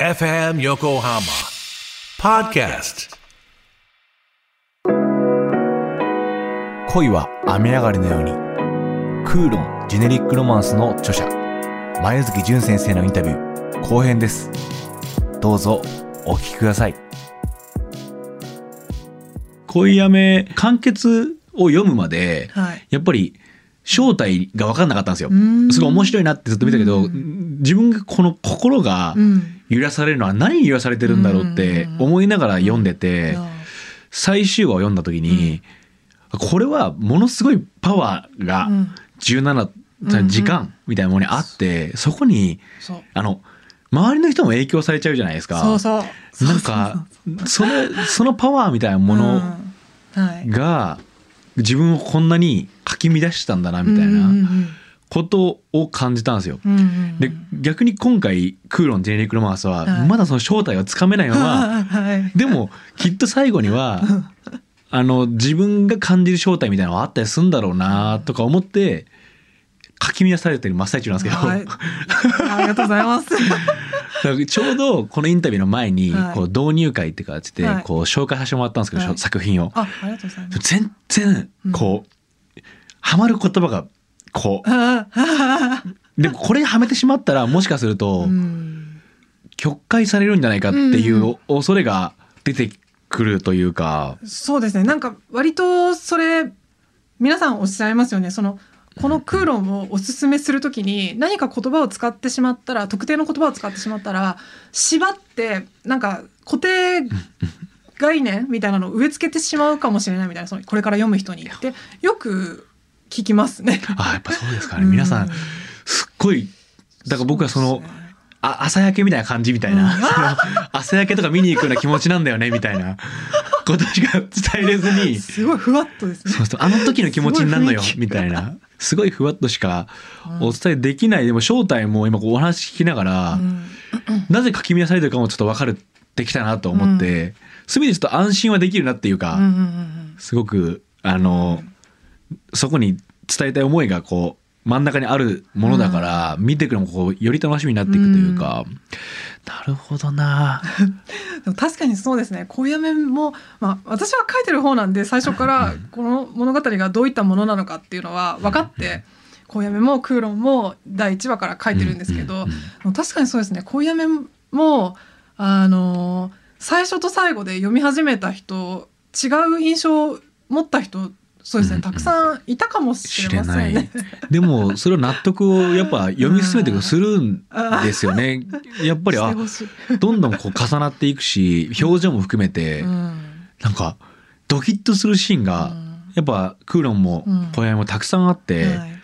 FM Yokohama Podcast. 恋は雨上がりのように。クーロンジェネリックロマンスの著者。前月淳先生のインタビュー。後編です。どうぞお聞きください。恋雨完結を読むまで、はい。やっぱり正体が分かんなかったんですよ。ん。すごい面白いなってずっと見たけど、う自分がこの心がうん。揺らされるのは何に揺らされてるんだろうって思いながら読んでて、最終話を読んだ時に、これはものすごいパワーがうん。17うん時間みたいなものにあって、そこにあの周りの人も影響されちゃうじゃないですか。そうそう。なんかそれそのパワーみたいなものが自分をこんなにかき乱したんだなみたいなんことを感じたんですよ。で逆に今回クーロン・ジェネリック・ロマンスははい。まだその正体をつかめないまま、はいでもきっと最後には あの自分が感じる正体みたいなのがあったりするんだろうなとか思ってかき乱されてる真っ最中なんですけど、はい。ありがとうございます ちょうどこのインタビューの前にはい。こう導入会っていうかっつってはい。こう紹介させてもらったんですけど、はい。作品を。あありがとうございます。全然こう、ハマる言葉がこう。でもこれはめてしまったらもしかするとうん。曲解されるんじゃないかっていう恐れが出てくるというか。そうですね。なんか割とそれ皆さんおっしゃいますよね。そのこのクーロンをおすすめするときに何か言葉を使ってしまったら特定の言葉を使ってしまったら縛ってなんか固定概念みたいなのを植え付けてしまうかもしれないみたいなそのこれから読む人に。ってよく聞きますね。あやっぱそうですかね。皆さんうすっごいだから僕はそのあ朝焼けみたいな感じみたいな、うん。朝焼けとか見に行くような気持ちなんだよねみたいなことしか伝えれずに。すごいふわっとですね。そうそうあの時の気持ちになるのよみたいな。すごいふわっとしかお伝えできない。でも正体も今こうお話聞きながら、うん。なぜかき乱されてるかもちょっと分かるってきたなと思って、そういう意味でちょっと安心はできるなっていうか、うんうんうん。すごくあの、そこに伝えたい思いがこう真ん中にあるものだから、見ていくのもこうより楽しみになっていくというか、なるほどな。でも確かにそうですね。恋やめも、まあ、私は書いてる方なんで最初からこの物語がどういったものなのかっていうのは分かって恋やめもクーロンも第1話から書いてるんですけど、うん。確かにそうですね。恋やめもあの最初と最後で読み始めた人違う印象を持った人そうですね。たくさんいたかもし知れれませんね。ない。でもそれを納得をやっぱ読み進めてするんですよね。やっぱりあどんどんこう重なっていくし表情も含めて、うん。なんかドキッとするシーンが、うん。やっぱクーロンもうん。小屋もたくさんあって、はい。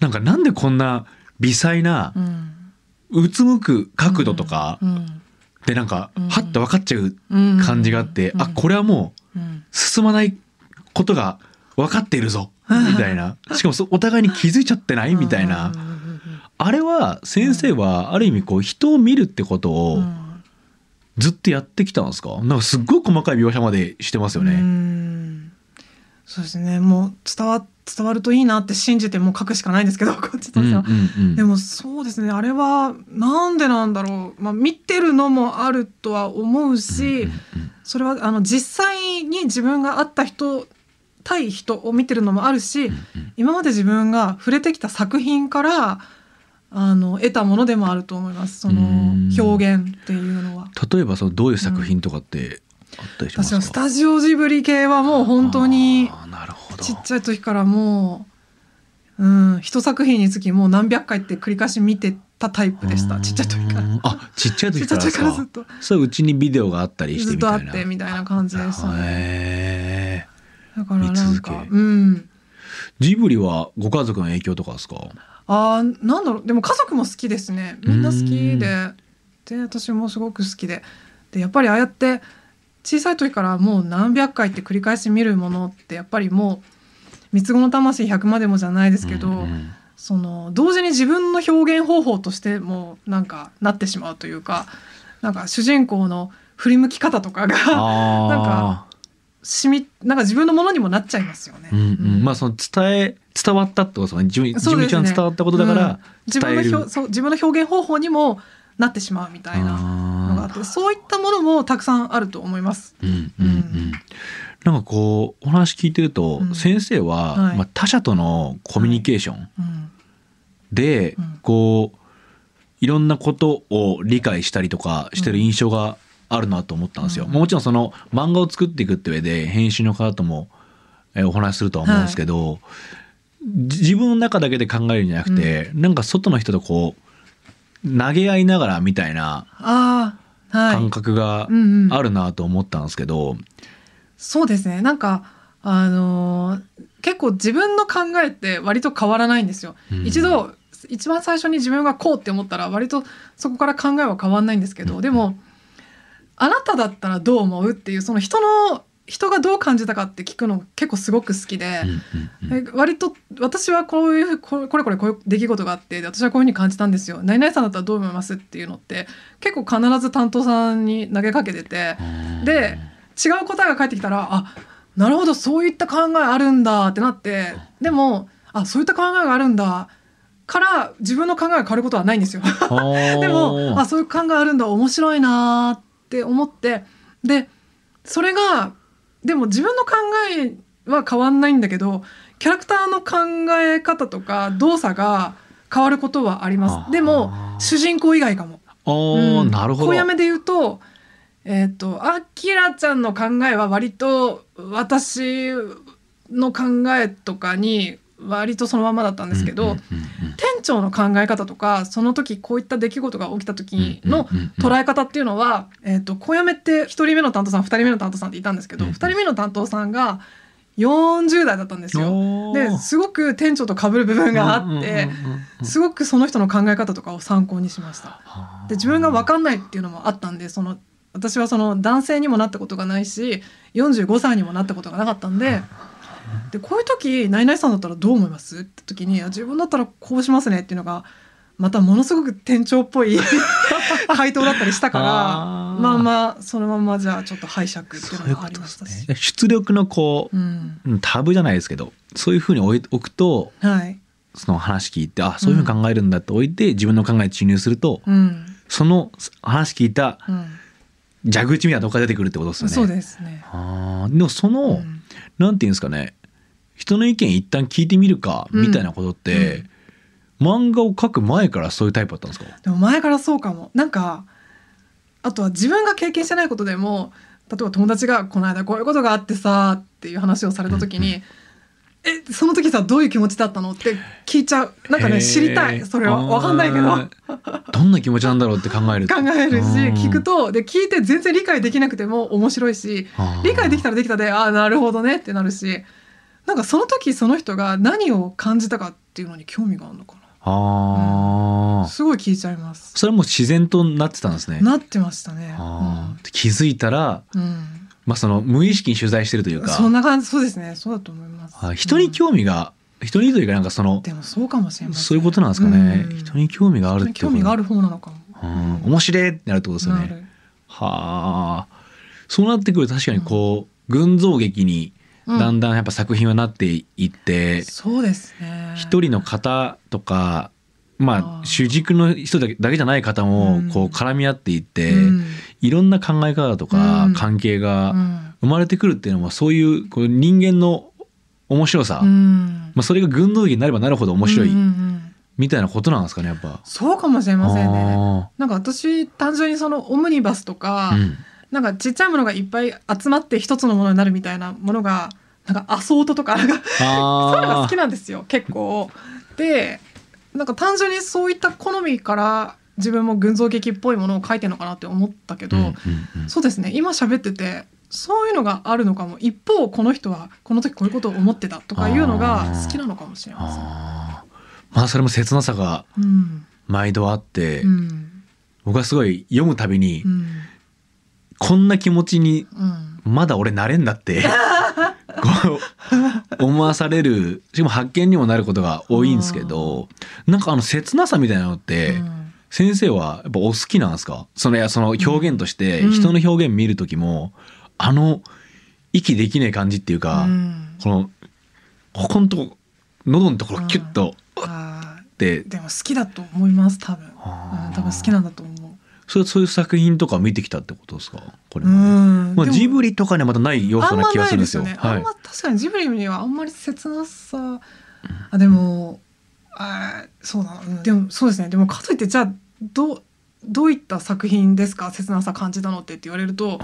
なんかなんでこんな微細なうん。うつむく角度とかうん。でなんかうん。はって分かっちゃううん。感じがあって、うん。あこれはもううん。進まないことが分かっているぞ。みたいな。しかもそお互いに気づいちゃってない？みたいな。あれは先生はある意味こう人を見るってことうんをうん。ずっとやってきたんですか？なんかすっごい細かい描写までしてますようね。ん。そうですね。もう伝わ伝わるといいなって信じてもう書くしかないんですけど こっちとしては、うんでもそうですね。あれはなんでなんだろう、まあ、見てるのもあるとは思うし、それはあの実際に自分が会った人対人を見てるのもあるし、今まで自分が触れてきた作品からあの得たものでもあると思います。そのうん。表現っていうのは。例えばそのどういう作品とかってあったりしますか、私はスタジオジブリ系はもう本当にちっちゃい時からもう、うん、一作品につきもう何百回って繰り返し見てたタイプでした。ちっちゃい時から。うんあちっちゃいちっちゃい時 時からずっと。そううちにビデオがあったりしてずっとあみたいな。ってみたいな感じでしたね。だからなんかうん。ジブリはご家族の影響とかですか？あーなんだろう。でも家族も好きですね。みんな好きで。で私もすごく好きで。でやっぱりああやって小さい時からもう何百回って繰り返し見るものってやっぱりもう三つ子の魂100までもじゃないですけど、うんうん。その同時に自分の表現方法としてもなんかなってしまうというかなんか主人公の振り向き方とかがなんか染みなんか自分のものにもなっちゃいますよね。うんうん、まあその伝え伝わったってことですかね。自分ちゃんと伝わったことだからうん。自分の表そう自分の表現方法にもなってしまうみたいなのがあかってそういったものもたくさんあると思います。うんうんうん。なんかこうお話聞いてると、うん。先生は、はい。まあ、他者とのコミュニケーションうん。で、うん。こういろんなことを理解したりとかしてる印象があるなと思ったんですよ。うん。もちろんその漫画を作っていくって上で編集の方とも、えーお話しするとは思うんですけど、じ自分の中だけで考えるんじゃなくて、なんか外の人とこう投げ合いながらみたいな感覚がうんうん。あるなと思ったんですけど、そうですね。なんかあのー結構自分の考えって割と変わらないんですよ。うん。一度一番最初に自分がこうって思ったら割とそこから考えは変わんないんですけど、うん。でもあなただったらどう思う？っていうその人の人がどう感じたかって聞くの結構すごく好きで、うんうんうん。え割と私はこういうこれこれこういう出来事があってで私はこういうふうに感じたんですよ。何々さんだったらどう思います？っていうのって結構必ず担当さんに投げかけててで違う答えが返ってきたらあなるほどそういった考えあるんだってなってでもあそういった考えがあるんだから自分の考えが変わることはないんですよ。でもあそういう考えあるんだ面白いなーって思ってでそれがでも自分の考えは変わんないんだけどキャラクターの考え方とか動作が変わることはありますでも主人公以外かも。あーうんなるほど。小やめで言うとえっ、とあきらちゃんの考えは割と私の考えとかに割とそのままだったんですけど、店長の考え方とかその時こういった出来事が起きた時の捉え方っていうのは、えー、と小やめって1人目の担当さん2人目の担当さんっていたんですけど、うんうん2人目の担当さんが40代だったんですよ。ですごく店長と被る部分があってすごくその人の考え方とかを参考にしました。で自分が分かんないっていうのもあったんでその私はその男性にもなったことがないし45歳にもなったことがなかったんで。でこういう時「ナイナイさんだったらどう思います?」って時にあ「自分だったらこうしますね」っていうのがまたものすごく店長っぽい 回答だったりしたからまあまあそのままじゃあちょっと拝借っていうのがありましたし。ね。出力のこう、うんうんタブじゃないですけどそういうふうに置い置くとはいその話聞いてあそういうふうに考えるんだって置いて、自分の考え注入すると、うんその話聞いたうん、蛇口みたいなとこから出てくるってことですよね。そうですね。あーでもその、うんなんていうんですかね人の意見一旦聞いてみるかうん。みたいなことって、漫画を描く前からそういうタイプだったんですか？でも前からそうかも。なんかあとは自分が経験してないことでも例えば友達が「この間こういうことがあってさ」っていう話をされた時に「えその時さどういう気持ちだったの?」って聞いちゃう。なんかね知りたい。それは。分かんないけど。どんな気持ちなんだろうって考える考えるしうん。聞くとで聞いて全然理解できなくても面白いし理解できたらできたで「ああなるほどね」ってなるし。なんかその時その人が何を感じたかっていうのに興味があるのかあー。なすごい聞いちゃいます。それも自然となってたんですね。なってましたね。あー。気づいたら、うんうんまあ、その無意識に取材してるというか。そんな感じそうですね。そうだと思います。あ人に興味が、人にというかなんかそのでもそうかもしれません。そういうことなんですかね、うん。人に興味があるって興味がある方なのかも。うん。面白いってなるってことですよね。はあ。そうなってくると確かにこう、群像劇にうん。だんだんやっぱ作品はなっていって、そうですね。一人の方とかまあ主軸の人だけだけじゃない方もうん。こう絡み合っていって、うん。いろんな考え方とかうん。関係がうん。生まれてくるっていうのもそういうこう人間の面白さ、うん。まあ、それが群像劇になればなるほど面白いみたいなことなんですかねやっぱ。そうかもしれませんね。あなんか私単純にそのオムニバスとか、ーうん。なんかちっちゃいものがいっぱい集まって一つのものになるみたいなものがなんかアソートとかなんか そういうのが好きなんですよ結構。でなんか単純にそういった好みから自分も群像劇っぽいものを書いてるのかなって思ったけど、うんうんうん。そうですね。今喋っててそういうのがあるのかも。一方この人はこの時こういうことを思ってたとかいうのが好きなのかもしれません。あー。まあそれも切なさがうん。毎度あって、うん。僕はすごい読むたびに、うん。こんな気持ちにうん。まだ俺なれんだって 思わされるしかも発見にもなることが多いんですけどなんかあの切なさみたいなのって、うん。先生はやっぱお好きなんですか？そのその表現としてうん。人の表現見る時も、あの息できない感じっていうか、うん。このここのとこ喉のところキュッとあって、ーでも好きだと思います多分、多分好きなんだと思う。そういう作品とか見てきたってことですか？これうまあジブリとかにはまたない要素な気がするんですよ。あはい。んま確かにジブリにはあんまり切なさ。あでもあーそうだん。でもそうですね。でもかといってじゃあどうどういった作品ですか？切なさ感じたのってって言われると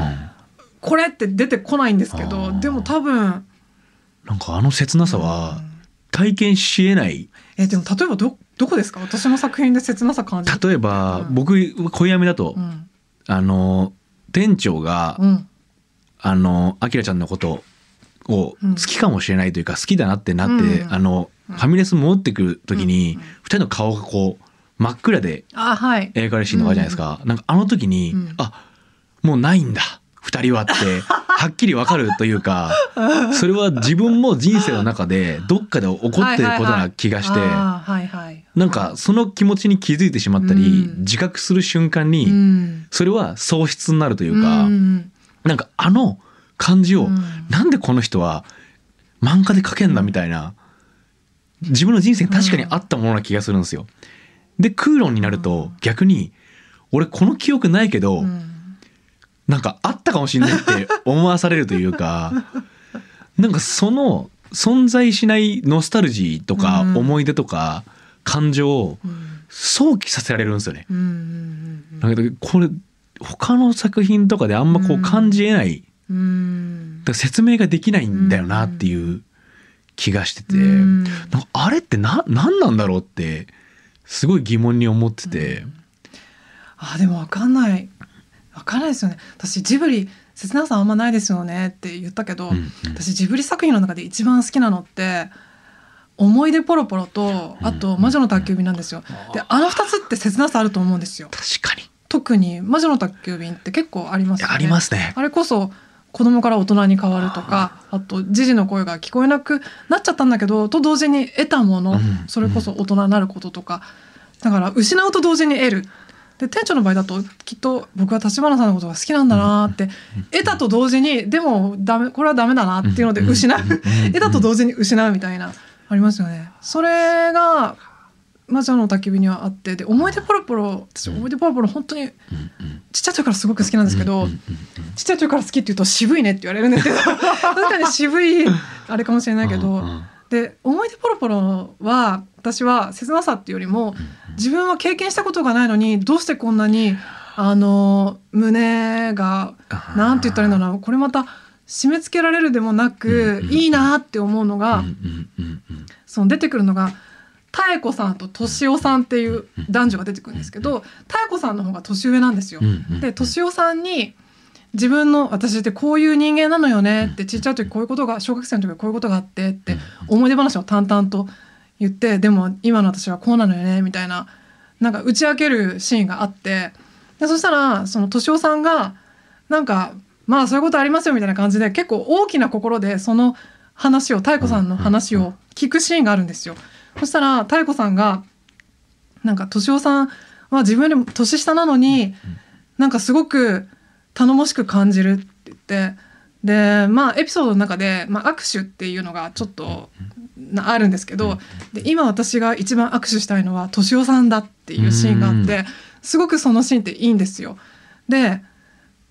これって出てこないんですけあどー。でも多分なんかあの切なさは体験しえない。えでも例えばどどこですか？私の作品で切なさ感じる。例えば、うん。僕恋闇だと、うん。あの店長が、うん。あのアキラちゃんのことをうん。好きかもしれないというか、好きだなってなって、うん。あのうん。ファミレス戻ってくる時に、うん。二人の顔がこう真っ暗で描かれるシーンとかあるじゃないですか、なんかあの時に、うん。あもうないんだ。二人はってはっきりわかるというかそれは自分も人生の中でどっかで起こってることな気がして、あーはいはいなんかその気持ちに気づいてしまったり、うん。自覚する瞬間に、うん。それは喪失になるというか、うんなんかあの感じを、うん。なんでこの人は漫画で描けんだみたいな自分の人生に確かにあったものな気がするんですよ。で空論になると逆に俺この記憶ないけど、うん。なんかあったかもしれないって思わされるというかなんかその存在しないノスタルジーとかうん。思い出とか感情をうん。想起させられるんですよね。うんうんうんだけどこれ他の作品とかであんまこう感じえない、うん。だ説明ができないんだよなっていう気がしてて、うん。なんかあれってな何なんだろうってすごい疑問に思ってて、あでもわかんない。わかんないですよね。私ジブリ切なさあんまないですよねって言ったけど、うんうん。私ジブリ作品の中で一番好きなのって思い出ポロポロとあと魔女の宅急便なんですよ。であの二つって切なさあると思うんですよ。確かに。特に魔女の宅急便って結構ありますよね。ありますね。あれこそ子供から大人に変わるとかあとジジの声が聞こえなくなっちゃったんだけどと同時に得たもの、うん。それこそ大人になることとかだから失うと同時に得る。で店長の場合だときっと僕は立花さんのことが好きなんだなって得たと同時にでもダメこれはダメだなっていうので失う。得たと同時に失うみたいなありますよね。それが魔女の焚き火にはあってで思い出ポロポロ私思い出ポロポロ本当にちっちゃい時からすごく好きなんですけど、ちっちゃい時から好きって言うと渋いねって言われるんですけど 確かに渋いあれかもしれないけど、で思い出ポロポロは私は切なさっていうよりも自分は経験したことがないのにどうしてこんなにあの胸がなんて言ったらいいんだろうな。これまた締め付けられるでもなく、うんいいなって思うのが、うんうんうんうん。その出てくるのが妙子さんと敏夫さんっていう男女が出てくるんですけど妙子さんの方が年上なんですよ。うんうんで敏夫さんに自分の私ってこういう人間なのよねってちっちゃい時こういうことが小学生の時はこういうことがあってって思い出話を淡々と言ってでも今の私はこうなのよねみたいななんか打ち明けるシーンがあってでそしたらその敏夫さんがなんかまあそういうことありますよみたいな感じで結構大きな心でその話を妙子さんの話を聞くシーンがあるんですよ。そしたら妙子さんがなんか敏夫さんは自分よりも年下なのになんかすごく頼もしく感じるって言ってでまあエピソードの中で、まあ、握手っていうのがちょっとなあるんですけどで今私が一番握手したいのは敏夫さんだっていうシーンがあってすごくそのシーンっていいんですよ。で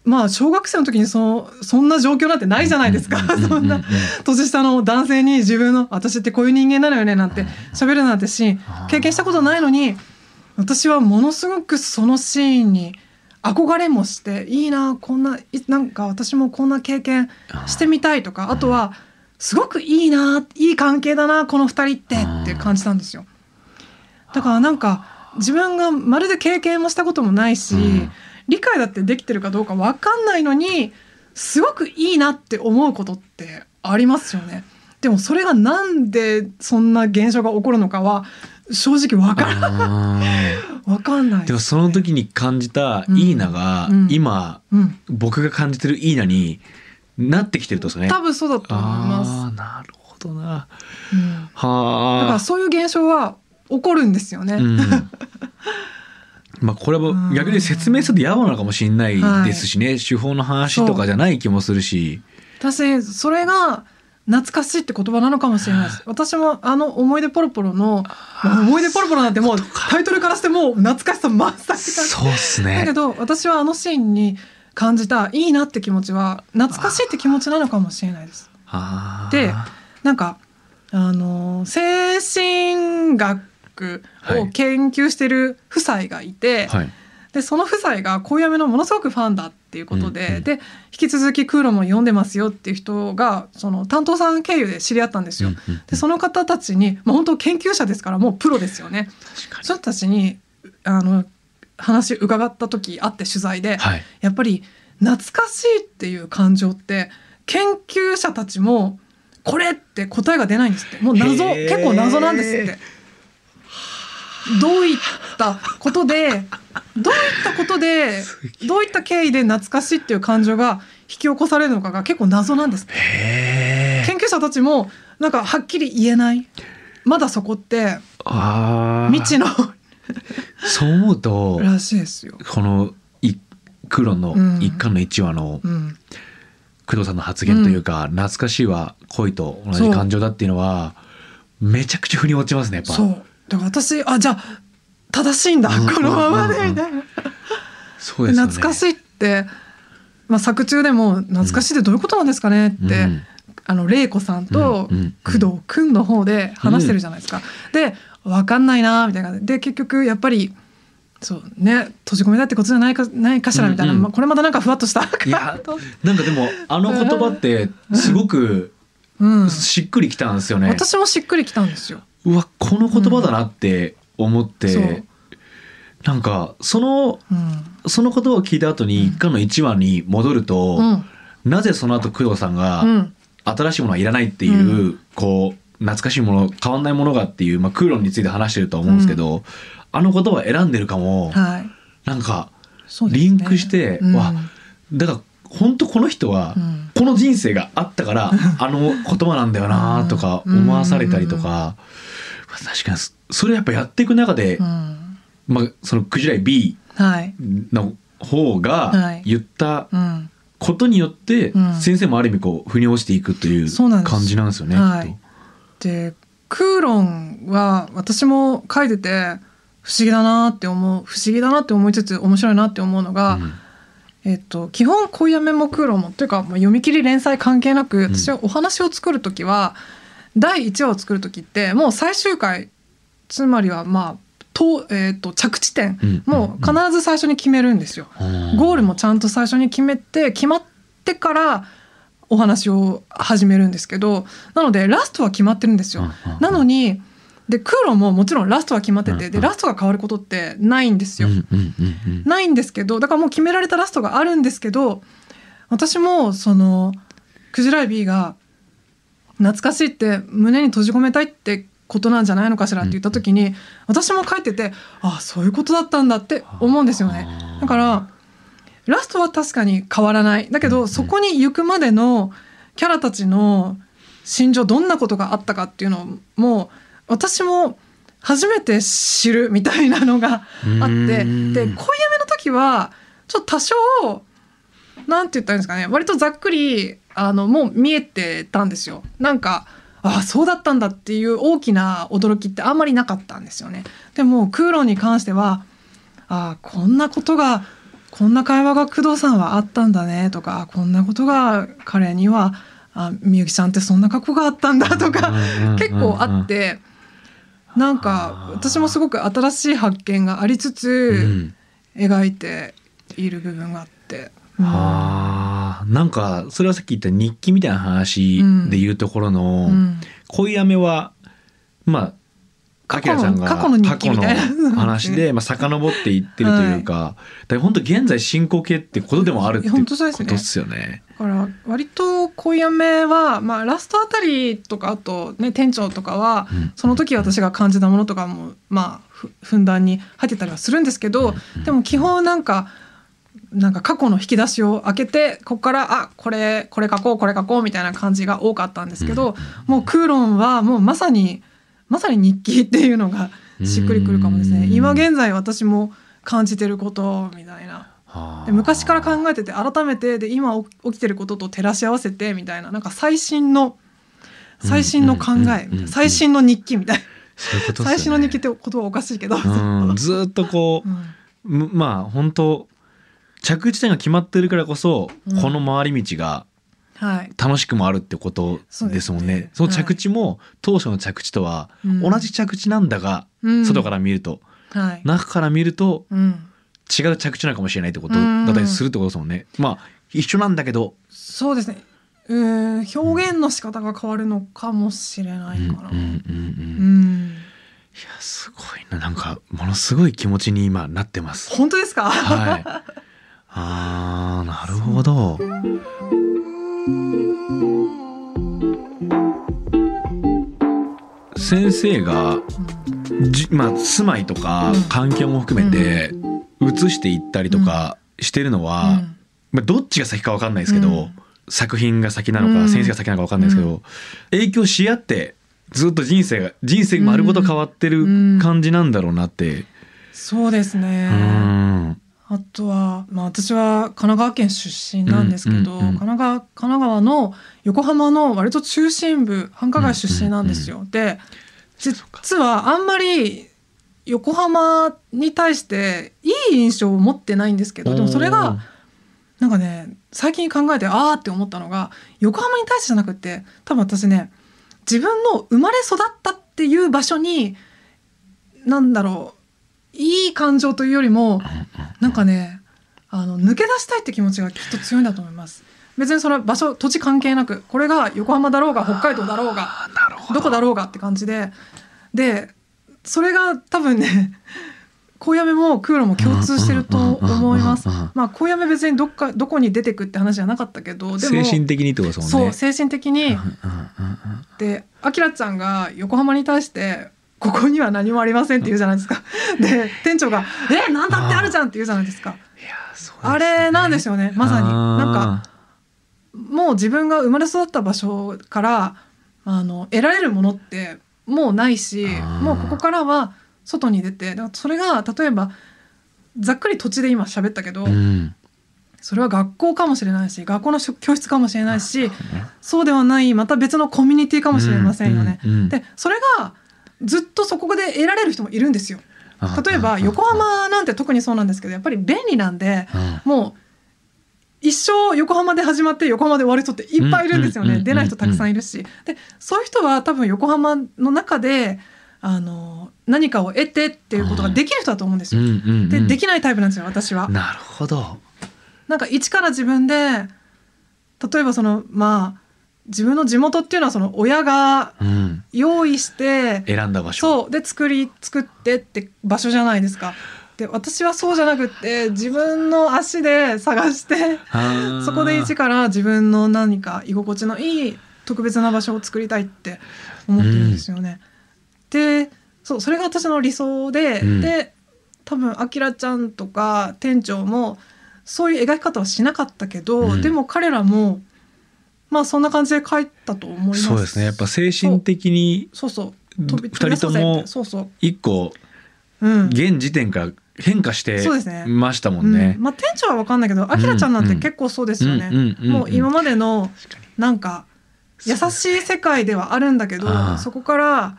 まあ小学生の時にそのそんな状況なんてないじゃないですか。そんな年下の男性に自分の私ってこういう人間なのよねなんて喋るなんてシーン。経験したことないのに私はものすごくそのシーンに憧れもしていいなこんないなんか私もこんな経験してみたいとかあとはすごくいいないい関係だなこの二人ってって感じたんですよ。だからなんか自分がまるで経験もしたこともないし、うん理解だってできてるかどうか分かんないのにすごくいいなって思うことってありますよね。でもそれがなんでそんな現象が起こるのかは正直分からあ分かんないーでもその時に感じたいいなが、うん今うん、僕が感じてるいいなになってきてるとですね。多分そうだと思います。なるほどな。うん、だかはあ。らそういう現象は起こるんですよね。うん。まあこれは逆に説明すると野暮なのかもしれないですしね、手法の話とかじゃない気もするし。私それが懐かしいって言葉なのかもしれないです。私もあの思い出ポロポロのまあ思い出ポロポロなんてもうタイトルからしてもう懐かしさ満載って感じそうっすね。だけど私はあのシーンに感じたいいなって気持ちは懐かしいって気持ちなのかもしれないです。でなんかあの精神学を研究してる夫妻がいて、はい。でその夫妻が恋やめのものすごくファンだっていうことで、うんうんで引き続きクーロンも読んでますよっていう人がその担当さん経由で知り合ったんですよ。うんうんうん。でその方たちに、まあ、本当研究者ですからもうプロですよね。その人たちにあの話伺った時あって取材で、はい。やっぱり懐かしいっていう感情って研究者たちもこれって答えが出ないんですって。もう謎結構謎なんですって。どういったことでどういったことでどういった経緯で懐かしいっていう感情が引き起こされるのかが結構謎なんです。研究者たちもなんかはっきり言えない。まだそこって未知の。そう思うとらしいですよ。このいクロンのうん。一巻の一話のうん、工藤さんの発言というか、懐かしいは恋と同じ感情だっていうのはめちゃくちゃ腑に落ちますねやっぱそうだから私あじゃあ正しいんだうんこのままでみたいな。そうですよね。懐かしいって、まあ、作中でも懐かしいってどういうことなんですかねって、うん。あの玲子さんと工藤君の方で話してるじゃないですか。で分かんないなみたいな。で結局やっぱりそうね閉じ込めたってことじゃないかないかしらみたいな、うんうんまあ、これまたなんかふわっとしたいやなんかでもあの言葉ってすごくうん、しっくりきたんですよね。私もしっくりきたんですよ。うわこの言葉だなって思って、そう。なんかそのうん。その言葉を聞いた後に一巻の一話に戻ると、うん。なぜその後工藤さんがうん。新しいものはいらないっていう、こう懐かしいもの変わんないものがっていう、まあ、クーロンについて話してるとは思うんですけど、あの言葉を選んでるかも、はい。なんかリンクして、うん。わだから本当この人は、うん。この人生があったから あの言葉なんだよなとかうん。思わされたりとか、確かにそそれやっぱやっていく中で、うん。まあ、そのクジライ B はい。の方はがい。言ったうん。ことによって、うん。先生もある意味こう腑に落ちていくという感じなんですよね。はい。でクーロンは私も書いてて不思議だなって思う不思議だなって思いつつ面白いなって思うのとが、うん。えっと、基本恋やめもクーロンもというか、まあ、読み切り連載関係なくん。私はお話を作る時は、第1話を作る時ってもう最終回つまりはまあと、えっと着地点、うんもう必ず最初に決めるんですよ。ゴールもちゃんと最初に決めて決まってからお話を始めるんですけどなのでラストは決まってるんですよ。なのにでクーロンももちろんラストは決まっててでラストが変わることってないんですよ。ないんですけどだからもう決められたラストがあるんですけど私もそのクジラエビが懐かしいって胸に閉じ込めたいってことなんじゃないのかしらって言った時に私も書いててあそういうことだったんだって思うんですよね。だからラストは確かに変わらない。だけどそこに行くまでのキャラたちの心情どんなことがあったかっていうのも私も初めて知るみたいなのがあってでうん恋やめの時はちょっと多少なんて言ったらいいんですかね。割とざっくりあのもう見えてたんですよ。なんかあそうだったんだっていう大きな驚きってあんまりなかったんですよね。でもクーロンに関してはあこんなことがこんな会話が工藤さんはあったんだねとかこんなことが彼にはあみゆきさんってそんな過去があったんだとか結構あってなんか私もすごく新しい発見がありつうつん描いている部分があって。うん。あ。ーなんかそれはさっき言った日記みたいな話で言うところの、うん。恋やめはまあアキラちゃんが過去の話で、まあ、遡っていってるというか、だ本当現在進行形ってことでもあるっていう本ことですよね。だから割と恋やめは、まあ、ラストあたりとかあとね店長とかはうん。その時私が感じたものとかもまあふふんだんに入ってたりはするんですけどうん。でも基本なんかなんか過去の引き出しを開けてここからあこれこれ書こうこれ書こうみたいな感じが多かったんですけどもうクーロンはもうまさにまさに日記っていうのがしっくりくるかもですね。うん今現在私も感じてることみたいな。で昔から考えてて改めてで今起きてることと照らし合わせてみたいな。なんか最新の最新の考え最新の日記みたいな。そういうね。最新の日記って言葉はおかしいけど、うん、ずーっとこうん。う、むまあ本当着地点が決まってるからこそ、うん。この回り道がはい、楽しくもあるってことですもんね。そその着地も、当初の着地とはうん。同じ着地なんだが、うん。外から見ると。はい。中から見るとうん、違う着地なのかもしれないってことうん。だったりするってことですもんね。まあ一緒なんだけど、そうですね。うん表現の仕方が変わるのかもしれないかな。うんうんうんうん。うん。いやすごいな。なんかものすごい気持ちに今なってます。本当ですか、はい。あーなるほど。先生がじまあ住まいとかうん。環境も含めて移していったりとかしてるのは、うん。まあ、どっちが先か分かんないですけど、うん。作品が先なのか、うん。先生が先なのか分かんないですけど、う影響し合ってずっと人生が人生丸ごと変わってるうん。感じなんだろうなって。そうですね。うんあとは、まあ、私は神奈川県出身なんですけど、神奈川神奈川の横浜の割と中心部繁華街出身なんですよ。で実はあんまり横浜に対していい印象を持ってないんですけどでもそれがなんかね最近考えてあーって思ったのが横浜に対してじゃなくて多分私ね自分の生まれ育ったっていう場所になんだろういい感情というよりもなんかねあの抜け出したいって気持ちがきっと強いんだと思います。別にそれは場所土地関係なくこれが横浜だろうが北海道だろうがどどこだろうがって感じででそれが多分ね小やめもクーロも共通してると思います。まあ小やめ別にどっかどこに出てくって話じゃなかったけどでも精神的にってことですもんね。そう精神的にであきらちゃんが横浜に対してここには何もありませんって言うじゃないですか。で店長が「えなんだってあるじゃん」って言うじゃないですか。いやそうあれなんですよねまさに。なんかあもう自分が生まれ育った場所からあの得られるものってもうないしもうここからは外に出てそれが例えばざっくり土地で今喋ったけど、ーうん。それは学校かもしれないし学校の教室かもしれないしそうではないまた別のコミュニティかもしれませんよね。うんうんうん。でそれがずっとそこで得られる人もいるんですよ。例えば横浜なんて特にそうなんですけどやっぱり便利なんでうんもう一生横浜で始まって横浜で終わる人っていっぱいいるんですよね出ない人たくさんいるしでそういう人は多分横浜の中であの何かを得てっていうことができる人だと思うんですうんよ。でできないタイプなんですよ私は。なるほど。なんか一から自分で例えばそのまあ自分の地元っていうのはその親がうん用意して選んだ場所。そうで作り作ってって場所じゃないですか。で私はそうじゃなくって自分の足で探してそこで一から自分の何か居心地のいい特別な場所を作りたいって思ってるんですよね。でそうそれが私の理想で、うんで多分あきらちゃんとか店長もそういう描き方はしなかったけど、うんでも彼らもまあそんな感じで書いたと思います。そうですね。やっぱ精神的にそうそう。二人とも一個うん。現時点から変化してましたもんね。うん。まあ店長は分かんないけどあきらちゃんなんて結構そうですよね、もう今までのなんか優しい世界ではあるんだけどそこから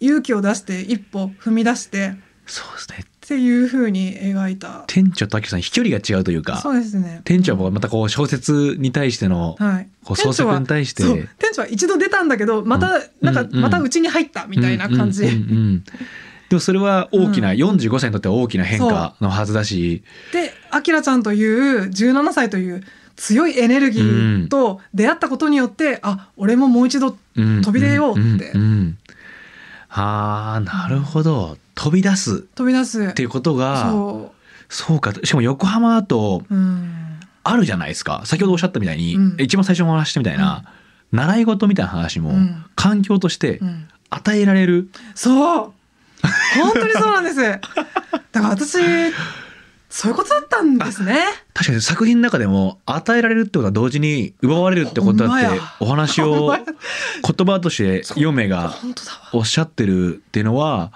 勇気を出して一歩踏み出してそうですね。っていう風に描いた。店長とアキさん飛距離が違うというかそうですね。店長はまたこう小説に対してのはい。こう創作に対して。店長はそう店長は一度出たんだけどまた、うんなんかうん。うんまたうちに入ったみたいな感じ、うんうんうんうん。でもそれは大きな、うん。45歳にとっては大きな変化のはずだし、であきらちゃんという17歳という強いエネルギーと出会ったことによって、あ俺ももう一度うん。飛び出ようって。んんうん。ああなるほど飛び出す飛び出す。っていうことがそそうか。しかも横浜だとう、うん、あるじゃないですか。先ほどおっしゃったみたいに、うん。一番最初にお話ししたみたいな、習い事みたいな話も、うん。環境としてうん。与えられる、そう。本当にそうなんです。だから私そういうことだったんですね。確かに作品の中でも与えられるってことは同時に奪われるってことだってお話を言葉として嫁がおっしゃってるっていうのは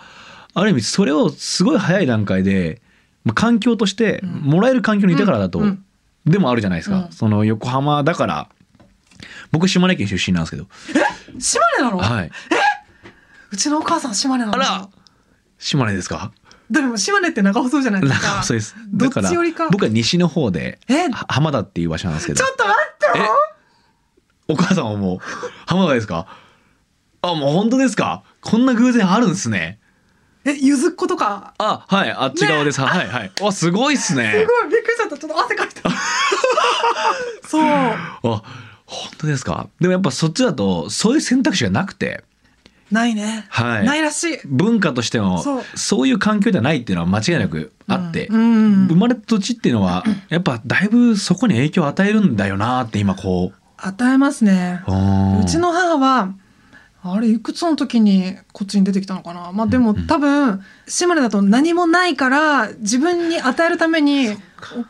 ある意味それをすごい早い段階でまあ環境としてうん。もらえる環境にいたからだと、でもあるじゃないですか、うん。その横浜だから僕島根県出身なんですけど。島根なの、はい。うちのお母さん島根なの？あら！島根ですか？でも島根って長細いじゃないですか。長細いです。だから僕は西の方で浜田っていう場所なんですけど。ちょっと待ってよ。お母さんはもう浜田ですか？あもう本当ですか？こんな偶然あるんですねえゆずっ子とか？あはいあっち側です、はいはい。わすごいっすね。すごいびっくりしちゃった。ちょっと汗かいた。そう。あ本当ですか？でもやっぱそっちだとそういう選択肢がなくて。ないね、はい。ないらしい。文化としてもそう。そういう環境じゃないっていうのは間違いなくあって、うん。生まれた土地っていうのはやっぱだいぶそこに影響を与えるんだよなって今こ与えますね。うちの母はあれいくつの時にこっちに出てきたのかな？まあでも、多分島根だと何もないから自分に与えるためにう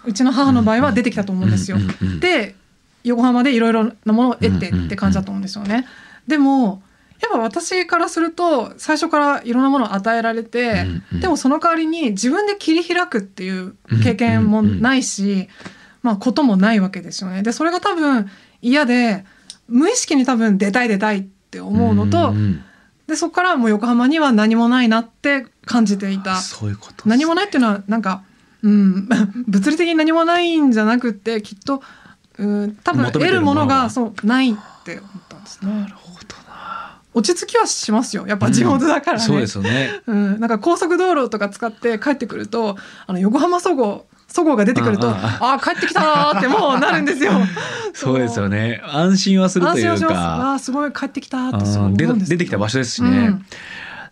うちの母の場合は出てきたと思うんですよ。で横浜でいろいろなものを得てって感じだと思うんですよね。でもやっぱ私からすると最初からいろんなものを与えられて、でもその代わりに自分で切り開くっていう経験もないし、まあこともないわけですよね。でそれが多分嫌で無意識に多分出たい出たいって思うのと、でそこからもう横浜には何もないなって感じていた。そういうことです何もないっていうのはなんか、うん、物理的に何もないんじゃなくてきっと、うん、多分得るものががそうないって思ったんですね。なるほどな落ち着きはしますよやっぱ地元だからね。そうですよねうん、なんか高速道路とか使って帰ってくるとあの横浜そごうそごうが出てくるとああ帰ってきたーってもうなるんですよ。そうですよね。安心はするという。か。ああすごい帰ってきたーってすごいうん出てきた場所ですしね、うん。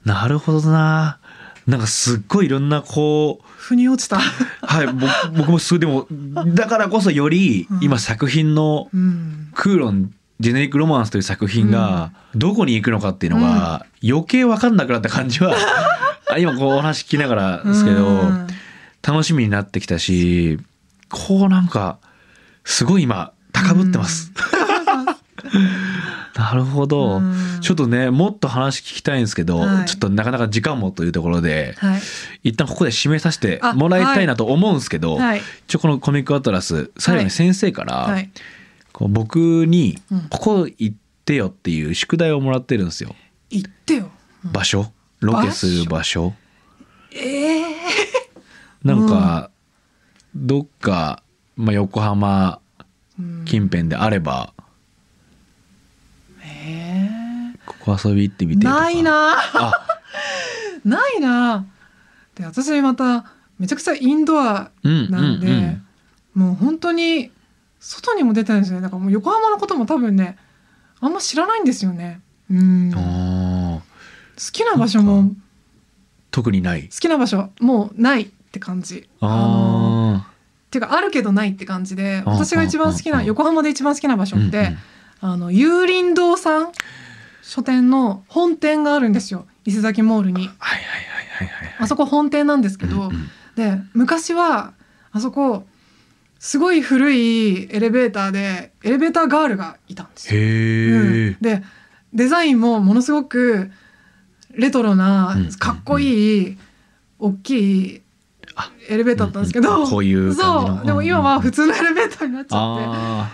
なるほどな。なんかすっごいいろんなこう腑に落ちた。はい僕僕もすごいでもだからこそよりうん。今作品のうん「クーロンジェネリック・ロマンス」という作品がどこに行くのかっていうのが余計分かんなくなった感じはあ 今こうお話聞きながらですけどうん楽しみになってきたしこうなんかすごい今高ぶってます。なるほど、うん。ちょっとねもっと話聞きたいんですけど、はい。ちょっとなかなか時間もというところではい。一旦ここで締めさせてもらいたいなと思うんですけど、はい。一応このコミックアトラス最後に先生から、はい。こう僕にうん。ここ行ってよっていう宿題をもらってるんですよ。言ってよ。場所？ロケする場所？ええなんかどっか、まあ、横浜うん。近辺であればえここ遊び行ってみえてとか。ないな。あ。ないな。で私まためちゃくちゃインドアうんなんで、うんうんもう本当に外にも出てないんですよね。だからもう横浜のことも多分ねあんま知らないんですよね。うん。好きな場所も。特にない。好きな場所もうないって感じ。あっていうかあるけどないって感じであ私が一番好きな横浜で一番好きな場所ーって、うんうんあの有林堂さん書店の本店があるんですよ。伊勢崎モールに。はいはいはいはいはいあそこ本店なんですけど、うんうんで昔はあそこすごい古いエレベーターでエレベーターガールがいたんですよ。うん。でデザインもものすごくレトロなうんかっこいい大きいあエレベーターだったんですけど、うんうんこういうそう。でも今は普通のエレベーターになっちゃって、あ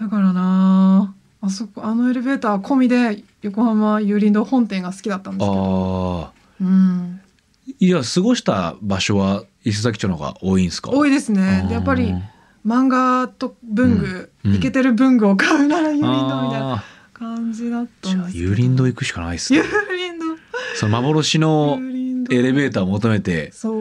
だからなあそこあのエレベーター込みで横浜有林堂本店が好きだったんーですけど、あうん、ーいや過ごした場所は伊勢崎町の方が多いんですか？多いですね。でやっぱり漫画と文具、うん。イケてる文具を買うなら有林堂みたいなあ感じだったんです有林堂行くしかないっすね。有林堂その幻のエレベーターを求めて。そう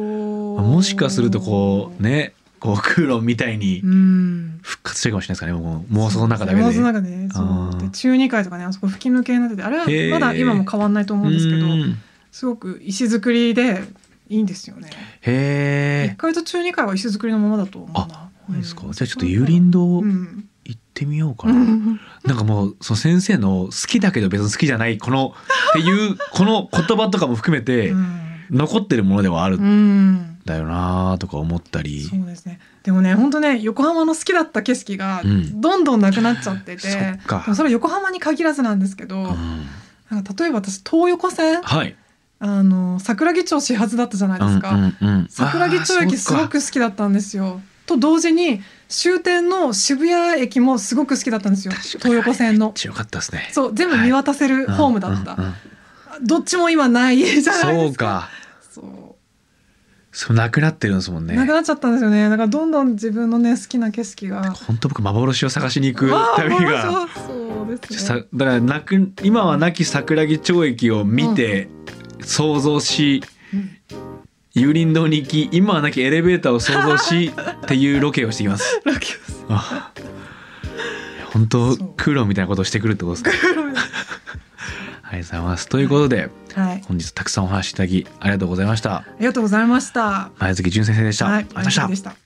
もしかするとこうねこう空論みたいにうん。復活してるかもしれないですかねも。う妄想の中だけで。妄想の中でね。そで中二階とかねあそこ吹き抜けになっててあれはまだ今も変わんないと思うんですけどうん。すごく石造りでいいんですよね。へ1階と中2階は石造りのままだと思うな。あそうですか、うん。じゃあちょっと有林堂うん。行ってみようかうな、ん なんかもうその先生の好きだけど別に好きじゃないこのっていうこの言葉とかも含めて残ってるものではある。うんんだよなとか思ったり、そうですね。でもね本当ね横浜の好きだった景色がうん。どんどんなくなっちゃってて、そっか。でもそれは横浜に限らずなんですけど、うん。なんか例えば私東横線はい。あの桜木町始発だったじゃないですか、うんうんうん。桜木町駅すごく好きだったんですよ。と同時に終点の渋谷駅もすごく好きだったんですよ。東横線の。強かったですね。そう全部見渡せるホームだった、うんうんうん。どっちも今ないじゃないそうですか。か。そそうなくなってるんですもんう、ね。なくなっちゃったんですよね。だからどんどん自分のね好きな景色が。本当僕幻を探しに行く旅が。そうですさねだからなく今は亡き桜木町駅を見て、想像しうん。有林堂に行き今はなきエレベーターを想像し っていうロケをしてきます。ラッキーですあ。本当そう。クーロンみたいなことをしてくるってことですか。ありがとうございます。ということで、はい本日たくさんお話しいただきありがとうございました。ありがとうございました前月淳先生でした。はいありがとうございましたで。した